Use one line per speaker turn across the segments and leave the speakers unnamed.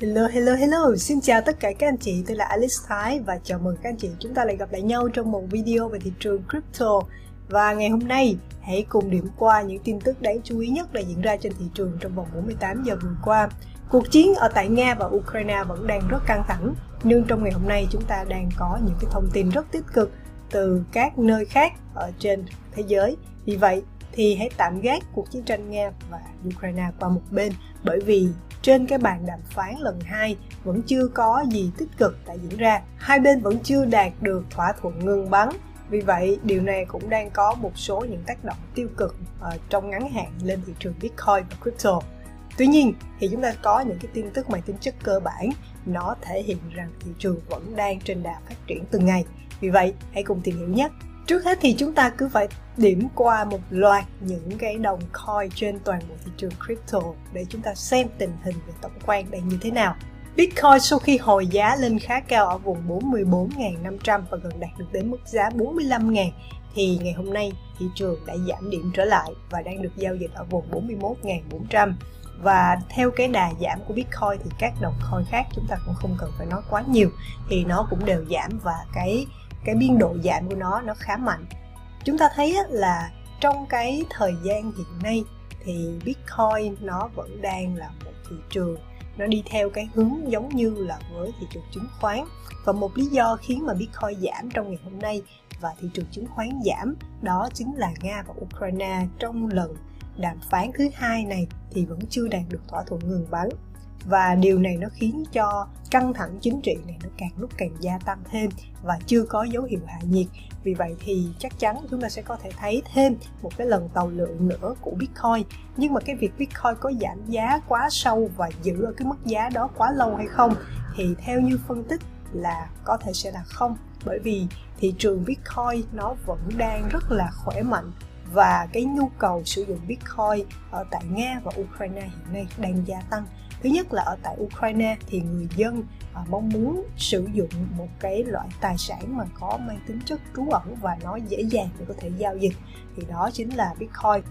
Hello, hello, hello! Xin chào tất cả các anh chị, tôi là Alice Thái và chào mừng các anh chị chúng ta lại gặp lại nhau trong một video về thị trường crypto. Và ngày hôm nay, hãy cùng điểm qua những tin tức đáng chú ý nhất đã diễn ra trên thị trường trong vòng 48 giờ vừa qua. Cuộc chiến ở tại Nga và Ukraine vẫn đang rất căng thẳng, nhưng trong ngày hôm nay chúng ta đang có những cái thông tin rất tích cực từ các nơi khác ở trên thế giới. Vì vậy, thì hãy tạm gác cuộc chiến tranh Nga và Ukraine qua một bên bởi vì trên cái bàn đàm phán lần 2 vẫn chưa có gì tích cực đã diễn ra. Hai bên vẫn chưa đạt được thỏa thuận ngừng bắn. Vì vậy, điều này cũng đang có một số những tác động tiêu cực uh, trong ngắn hạn lên thị trường Bitcoin và crypto. Tuy nhiên, thì chúng ta có những cái tin tức mang tính chất cơ bản, nó thể hiện rằng thị trường vẫn đang trên đà phát triển từng ngày. Vì vậy, hãy cùng tìm hiểu nhé. Trước hết thì chúng ta cứ phải điểm qua một loạt những cái đồng coin trên toàn bộ thị trường crypto để chúng ta xem tình hình về tổng quan đang như thế nào. Bitcoin sau khi hồi giá lên khá cao ở vùng 44.500 và gần đạt được đến mức giá 45.000 thì ngày hôm nay thị trường đã giảm điểm trở lại và đang được giao dịch ở vùng 41.400 và theo cái đà giảm của Bitcoin thì các đồng coin khác chúng ta cũng không cần phải nói quá nhiều, thì nó cũng đều giảm và cái cái biên độ giảm của nó nó khá mạnh. Chúng ta thấy là trong cái thời gian hiện nay thì bitcoin nó vẫn đang là một thị trường nó đi theo cái hướng giống như là với thị trường chứng khoán. Và một lý do khiến mà bitcoin giảm trong ngày hôm nay và thị trường chứng khoán giảm đó chính là nga và ukraine trong lần đàm phán thứ hai này thì vẫn chưa đạt được thỏa thuận ngừng bắn. Và điều này nó khiến cho căng thẳng chính trị này nó càng lúc càng gia tăng thêm và chưa có dấu hiệu hạ nhiệt. Vì vậy thì chắc chắn chúng ta sẽ có thể thấy thêm một cái lần tàu lượng nữa của bitcoin. Nhưng mà cái việc bitcoin có giảm giá quá sâu và giữ ở cái mức giá đó quá lâu hay không thì theo như phân tích là có thể sẽ là không. Bởi vì thị trường bitcoin nó vẫn đang rất là khỏe mạnh và cái nhu cầu sử dụng bitcoin ở tại nga và ukraine hiện nay đang gia tăng. Thứ nhất là ở tại Ukraine thì người dân à, mong muốn sử dụng một cái loại tài sản mà có mang tính chất trú ẩn và nó dễ dàng để có thể giao dịch thì đó chính là Bitcoin.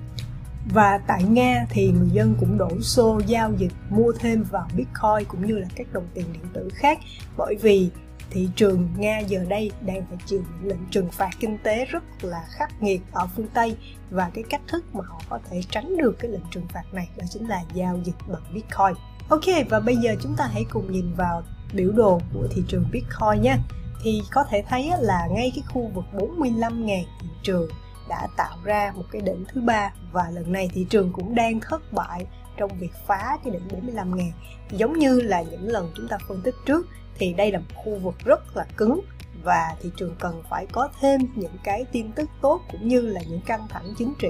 Và tại Nga thì người dân cũng đổ xô giao dịch mua thêm vào Bitcoin cũng như là các đồng tiền điện tử khác bởi vì thị trường Nga giờ đây đang phải chịu những lệnh trừng phạt kinh tế rất là khắc nghiệt ở phương Tây và cái cách thức mà họ có thể tránh được cái lệnh trừng phạt này đó chính là giao dịch bằng Bitcoin. Ok, và bây giờ chúng ta hãy cùng nhìn vào biểu đồ của thị trường Bitcoin nhé. Thì có thể thấy là ngay cái khu vực 45.000 thị trường đã tạo ra một cái đỉnh thứ ba và lần này thị trường cũng đang thất bại trong việc phá cái đỉnh 45.000 giống như là những lần chúng ta phân tích trước thì đây là một khu vực rất là cứng và thị trường cần phải có thêm những cái tin tức tốt cũng như là những căng thẳng chính trị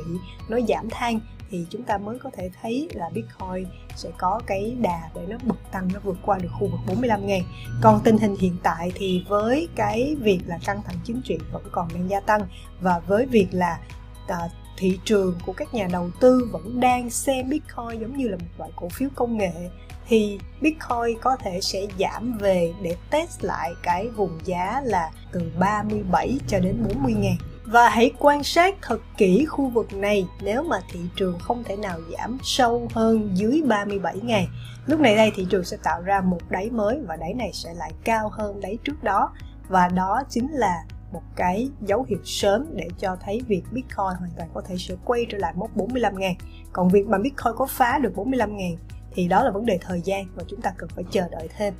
nó giảm than thì chúng ta mới có thể thấy là Bitcoin sẽ có cái đà để nó bật tăng nó vượt qua được khu vực 45 ngàn. Còn tình hình hiện tại thì với cái việc là căng thẳng chính trị vẫn còn đang gia tăng và với việc là à, thị trường của các nhà đầu tư vẫn đang xem Bitcoin giống như là một loại cổ phiếu công nghệ, thì Bitcoin có thể sẽ giảm về để test lại cái vùng giá là từ 37 cho đến 40 ngàn và hãy quan sát thật kỹ khu vực này, nếu mà thị trường không thể nào giảm sâu hơn dưới 37 ngày. Lúc này đây thị trường sẽ tạo ra một đáy mới và đáy này sẽ lại cao hơn đáy trước đó và đó chính là một cái dấu hiệu sớm để cho thấy việc Bitcoin hoàn toàn có thể sẽ quay trở lại mốc 45 ngàn. Còn việc mà Bitcoin có phá được 45 ngàn thì đó là vấn đề thời gian và chúng ta cần phải chờ đợi thêm.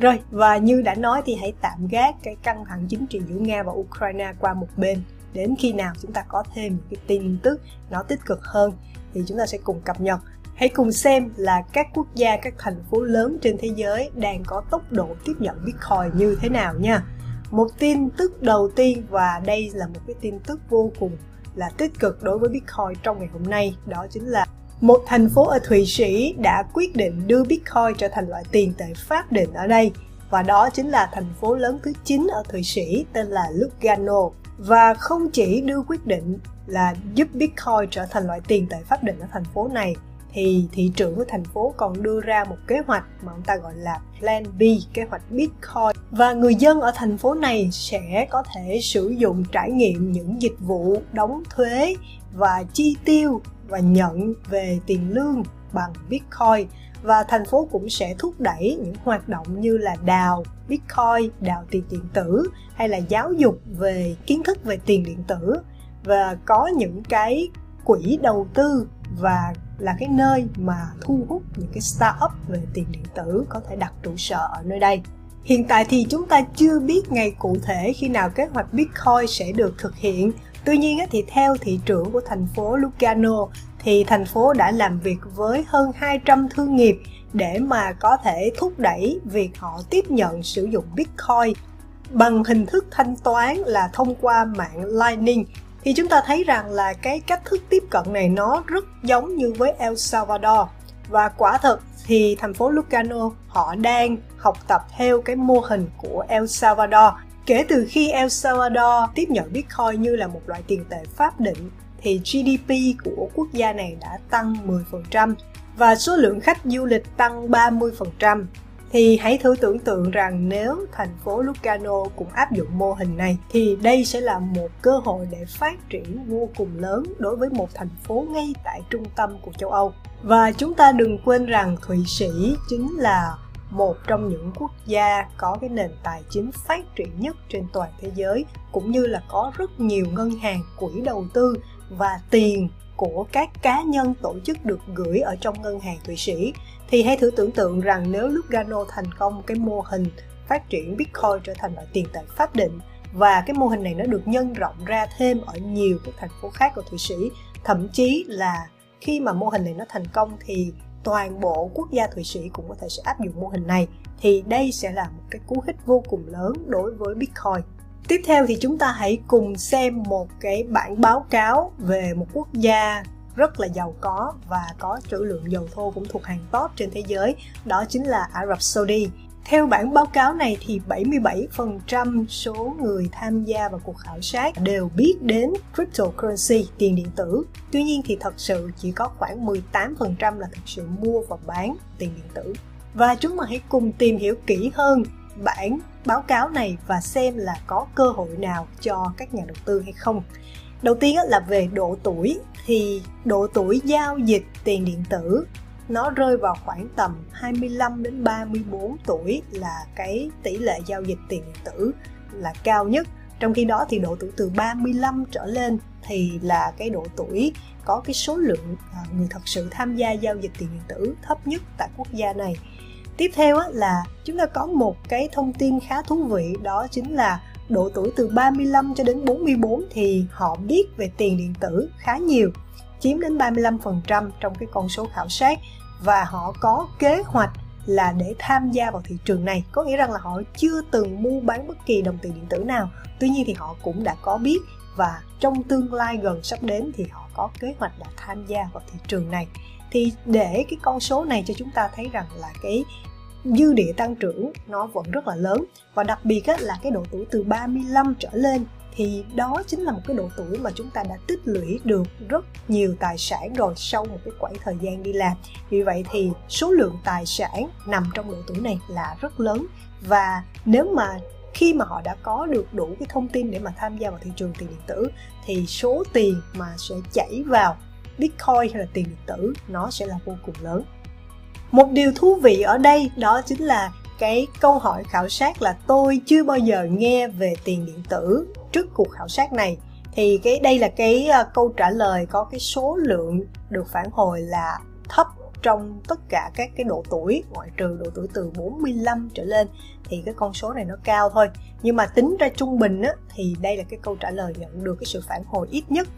Rồi, và như đã nói thì hãy tạm gác cái căng thẳng chính trị giữa Nga và Ukraine qua một bên đến khi nào chúng ta có thêm cái tin tức nó tích cực hơn thì chúng ta sẽ cùng cập nhật hãy cùng xem là các quốc gia các thành phố lớn trên thế giới đang có tốc độ tiếp nhận bitcoin như thế nào nha một tin tức đầu tiên và đây là một cái tin tức vô cùng là tích cực đối với bitcoin trong ngày hôm nay, đó chính là một thành phố ở Thụy Sĩ đã quyết định đưa Bitcoin trở thành loại tiền tệ pháp định ở đây. Và đó chính là thành phố lớn thứ 9 ở Thụy Sĩ, tên là Lugano. Và không chỉ đưa quyết định là giúp Bitcoin trở thành loại tiền tệ pháp định ở thành phố này thì thị trưởng của thành phố còn đưa ra một kế hoạch mà ông ta gọi là Plan B, kế hoạch Bitcoin. Và người dân ở thành phố này sẽ có thể sử dụng trải nghiệm những dịch vụ đóng thuế và chi tiêu và nhận về tiền lương bằng Bitcoin và thành phố cũng sẽ thúc đẩy những hoạt động như là đào Bitcoin, đào tiền điện tử hay là giáo dục về kiến thức về tiền điện tử và có những cái quỹ đầu tư và là cái nơi mà thu hút những cái startup về tiền điện tử có thể đặt trụ sở ở nơi đây. Hiện tại thì chúng ta chưa biết ngày cụ thể khi nào kế hoạch Bitcoin sẽ được thực hiện. Tuy nhiên thì theo thị trưởng của thành phố Lugano, thì thành phố đã làm việc với hơn 200 thương nghiệp để mà có thể thúc đẩy việc họ tiếp nhận sử dụng Bitcoin bằng hình thức thanh toán là thông qua mạng Lightning thì chúng ta thấy rằng là cái cách thức tiếp cận này nó rất giống như với El Salvador. Và quả thật thì thành phố Lucano họ đang học tập theo cái mô hình của El Salvador. Kể từ khi El Salvador tiếp nhận Bitcoin như là một loại tiền tệ pháp định, thì GDP của quốc gia này đã tăng 10% và số lượng khách du lịch tăng 30% thì hãy thử tưởng tượng rằng nếu thành phố Lucano cũng áp dụng mô hình này, thì đây sẽ là một cơ hội để phát triển vô cùng lớn đối với một thành phố ngay tại trung tâm của châu Âu. Và chúng ta đừng quên rằng Thụy Sĩ chính là một trong những quốc gia có cái nền tài chính phát triển nhất trên toàn thế giới, cũng như là có rất nhiều ngân hàng quỹ đầu tư và tiền của các cá nhân tổ chức được gửi ở trong ngân hàng Thụy Sĩ, thì hãy thử tưởng tượng rằng nếu Lugano thành công, cái mô hình phát triển Bitcoin trở thành loại tiền tệ pháp định và cái mô hình này nó được nhân rộng ra thêm ở nhiều các thành phố khác của Thụy Sĩ, thậm chí là khi mà mô hình này nó thành công thì toàn bộ quốc gia Thụy Sĩ cũng có thể sẽ áp dụng mô hình này, thì đây sẽ là một cái cú hích vô cùng lớn đối với Bitcoin. Tiếp theo thì chúng ta hãy cùng xem một cái bản báo cáo về một quốc gia rất là giàu có và có trữ lượng dầu thô cũng thuộc hàng top trên thế giới, đó chính là Ả Rập Saudi. Theo bản báo cáo này thì 77% số người tham gia vào cuộc khảo sát đều biết đến cryptocurrency, tiền điện tử. Tuy nhiên thì thật sự chỉ có khoảng 18% là thực sự mua và bán tiền điện tử. Và chúng ta hãy cùng tìm hiểu kỹ hơn bản báo cáo này và xem là có cơ hội nào cho các nhà đầu tư hay không. Đầu tiên là về độ tuổi, thì độ tuổi giao dịch tiền điện tử, nó rơi vào khoảng tầm 25 đến 34 tuổi là cái tỷ lệ giao dịch tiền điện tử là cao nhất. Trong khi đó thì độ tuổi từ 35 trở lên thì là cái độ tuổi có cái số lượng à, người thật sự tham gia giao dịch tiền điện tử thấp nhất tại quốc gia này. Tiếp theo là chúng ta có một cái thông tin khá thú vị đó chính là độ tuổi từ 35 cho đến 44 thì họ biết về tiền điện tử khá nhiều, chiếm đến 35% trong cái con số khảo sát và họ có kế hoạch là để tham gia vào thị trường này. Có nghĩa rằng là họ chưa từng mua bán bất kỳ đồng tiền điện tử nào tuy nhiên thì họ cũng đã có biết và trong tương lai gần sắp đến thì họ có kế hoạch là tham gia vào thị trường này. Thì để cái con số này cho chúng ta thấy rằng là cái dư địa tăng trưởng nó vẫn rất là lớn. Và đặc biệt là cái độ tuổi từ 35 trở lên thì đó chính là một cái độ tuổi mà chúng ta đã tích lũy được rất nhiều tài sản rồi sau một cái quãng thời gian đi làm. Vì vậy thì số lượng tài sản nằm trong độ tuổi này là rất lớn. Và nếu mà khi mà họ đã có được đủ cái thông tin để mà tham gia vào thị trường tiền điện tử thì số tiền mà sẽ chảy vào bitcoin hay là tiền điện tử nó sẽ là vô cùng lớn. Một điều thú vị ở đây đó chính là cái câu hỏi khảo sát là tôi chưa bao giờ nghe về tiền điện tử trước cuộc khảo sát này. Thì cái đây là cái uh, câu trả lời có cái số lượng được phản hồi là thấp trong tất cả các cái độ tuổi ngoại trừ độ tuổi từ 45 trở lên thì cái con số này nó cao thôi. Nhưng mà tính ra trung bình á, thì đây là cái câu trả lời nhận được cái sự phản hồi ít nhất.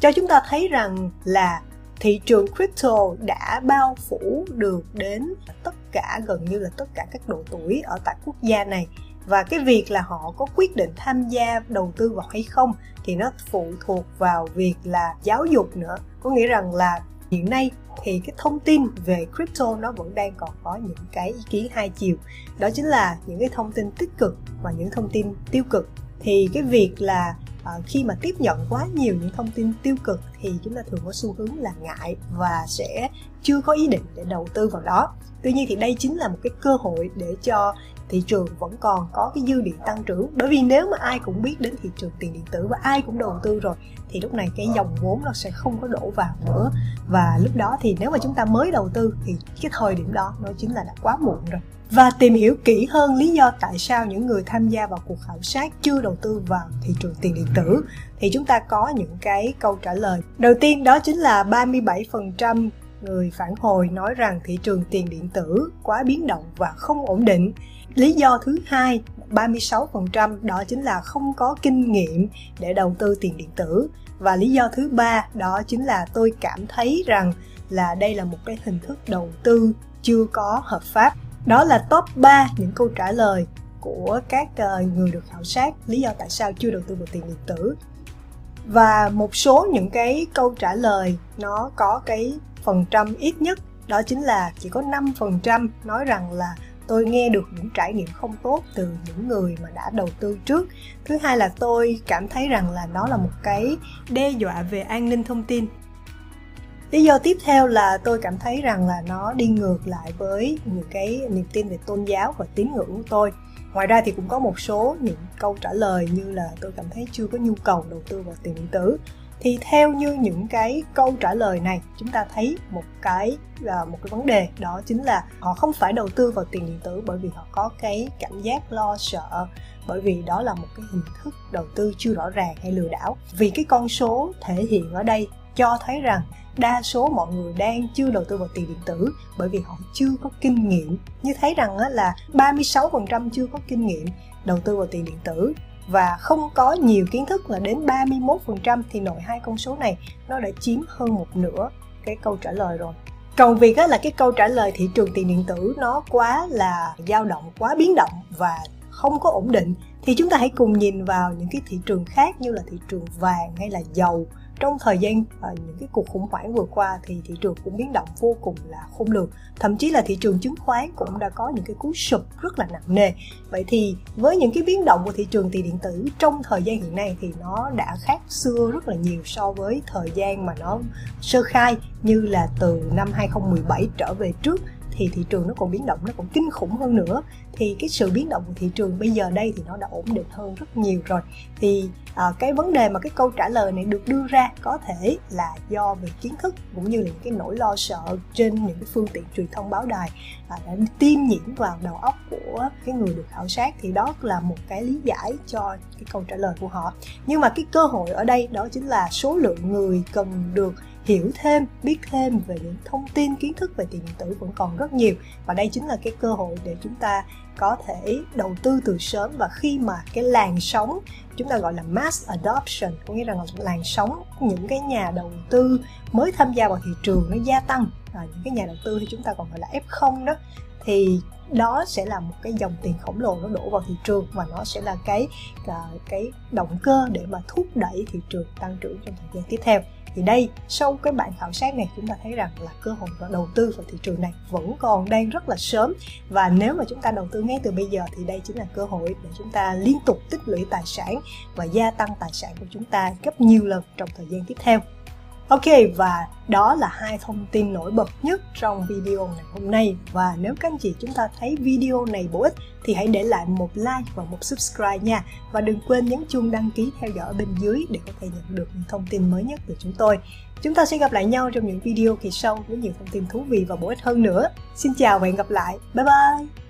Cho chúng ta thấy rằng là thị trường crypto đã bao phủ được đến tất cả gần như là tất cả các độ tuổi ở tại quốc gia này. Và cái việc là họ có quyết định tham gia đầu tư vào hay không thì nó phụ thuộc vào việc là giáo dục nữa. Có nghĩa rằng là hiện nay thì cái thông tin về crypto nó vẫn đang còn có những cái ý kiến hai chiều. Đó chính là những cái thông tin tích cực và những thông tin tiêu cực. Thì cái việc là à, khi mà tiếp nhận quá nhiều những thông tin tiêu cực thì chúng ta thường có xu hướng là ngại và sẽ chưa có ý định để đầu tư vào đó. Tuy nhiên thì đây chính là một cái cơ hội để cho thị trường vẫn còn có cái dư địa tăng trưởng. Bởi vì nếu mà ai cũng biết đến thị trường tiền điện tử và ai cũng đầu tư rồi thì lúc này cái dòng vốn nó sẽ không có đổ vào nữa. Và lúc đó thì nếu mà chúng ta mới đầu tư thì cái thời điểm đó nó chính là đã quá muộn rồi. Và tìm hiểu kỹ hơn lý do tại sao những người tham gia vào cuộc khảo sát chưa đầu tư vào thị trường tiền điện tử, thì chúng ta có những cái câu trả lời. Đầu tiên đó chính là 37% người phản hồi nói rằng thị trường tiền điện tử quá biến động và không ổn định. Lý do thứ hai 36% đó chính là không có kinh nghiệm để đầu tư tiền điện tử và lý do thứ ba đó chính là tôi cảm thấy rằng là đây là một cái hình thức đầu tư chưa có hợp pháp đó là top 3 những câu trả lời của các ờ, người được khảo sát, lý do tại sao chưa đầu tư vào tiền điện tử. Và một số những cái câu trả lời nó có cái phần trăm ít nhất, đó chính là chỉ có 5% nói rằng là tôi nghe được những trải nghiệm không tốt từ những người mà đã đầu tư trước. Thứ hai là tôi cảm thấy rằng là nó là một cái đe dọa về an ninh thông tin. Lý do tiếp theo là tôi cảm thấy rằng là nó đi ngược lại với những cái niềm tin về tôn giáo và tín ngưỡng của tôi ngoài ra thì cũng có một số những câu trả lời như là tôi cảm thấy chưa có nhu cầu đầu tư vào tiền điện tử. Thì theo như những cái câu trả lời này, chúng ta thấy một cái là một cái vấn đề đó chính là họ không phải đầu tư vào tiền điện tử bởi vì họ có cái cảm giác lo sợ, bởi vì đó là một cái hình thức đầu tư chưa rõ ràng hay lừa đảo. Vì cái con số thể hiện ở đây cho thấy rằng đa số mọi người đang chưa đầu tư vào tiền điện tử bởi vì họ chưa có kinh nghiệm. Như thấy rằng là 36% chưa có kinh nghiệm đầu tư vào tiền điện tử và không có nhiều kiến thức là đến 31% thì nội hai con số này nó đã chiếm hơn một nửa cái câu trả lời rồi. Còn việc là cái câu trả lời thị trường tiền điện tử nó quá là dao động, quá biến động và không có ổn định thì chúng ta hãy cùng nhìn vào những cái thị trường khác như là thị trường vàng hay là dầu trong thời gian uh, những cái cuộc khủng hoảng vừa qua thì thị trường cũng biến động vô cùng là khôn lường. Thậm chí là thị trường chứng khoán cũng đã có những cái cú sụp rất là nặng nề. Vậy thì với những cái biến động của thị trường tiền điện tử trong thời gian hiện nay thì nó đã khác xưa rất là nhiều so với thời gian mà nó sơ khai như là từ năm 2017 trở về trước thì thị trường nó còn biến động nó còn kinh khủng hơn nữa. Thì cái sự biến động của thị trường bây giờ đây thì nó đã ổn định hơn rất nhiều rồi. Thì à, cái vấn đề mà cái câu trả lời này được đưa ra có thể là do về kiến thức cũng như là những cái nỗi lo sợ trên những cái phương tiện truyền thông báo đài à, đã tiêm nhiễm vào đầu óc của cái người được khảo sát. Thì đó là một cái lý giải cho cái câu trả lời của họ. Nhưng mà cái cơ hội ở đây đó chính là số lượng người cần được hiểu thêm biết thêm về những thông tin kiến thức về tiền điện tử vẫn còn rất nhiều. Và đây chính là cái cơ hội để chúng ta có thể đầu tư từ sớm. Và khi mà cái làn sóng chúng ta gọi là mass adoption có nghĩa rằng là làn sóng những cái nhà đầu tư mới tham gia vào thị trường nó gia tăng. À, những cái nhà đầu tư thì chúng ta còn gọi là f0 đó. Thì đó sẽ là một cái dòng tiền khổng lồ nó đổ vào thị trường. Và nó sẽ là cái à, cái động cơ để mà thúc đẩy thị trường tăng trưởng trong thời gian tiếp theo thì đây, sau cái bản khảo sát này, chúng ta thấy rằng là cơ hội và đầu tư vào thị trường này vẫn còn đang rất là sớm. Và nếu mà chúng ta đầu tư ngay từ bây giờ thì đây chính là cơ hội để chúng ta liên tục tích lũy tài sản và gia tăng tài sản của chúng ta gấp nhiều lần trong thời gian tiếp theo. Ok, và đó là hai thông tin nổi bật nhất trong video ngày hôm nay và nếu các anh chị chúng ta thấy video này bổ ích, thì hãy để lại một like và một subscribe nha và đừng quên nhấn chuông đăng ký theo dõi bên dưới để có thể nhận được những thông tin mới nhất từ chúng tôi. Chúng ta sẽ gặp lại nhau trong những video kỳ sau với nhiều thông tin thú vị và bổ ích hơn nữa. Xin chào và hẹn gặp lại. Bye bye!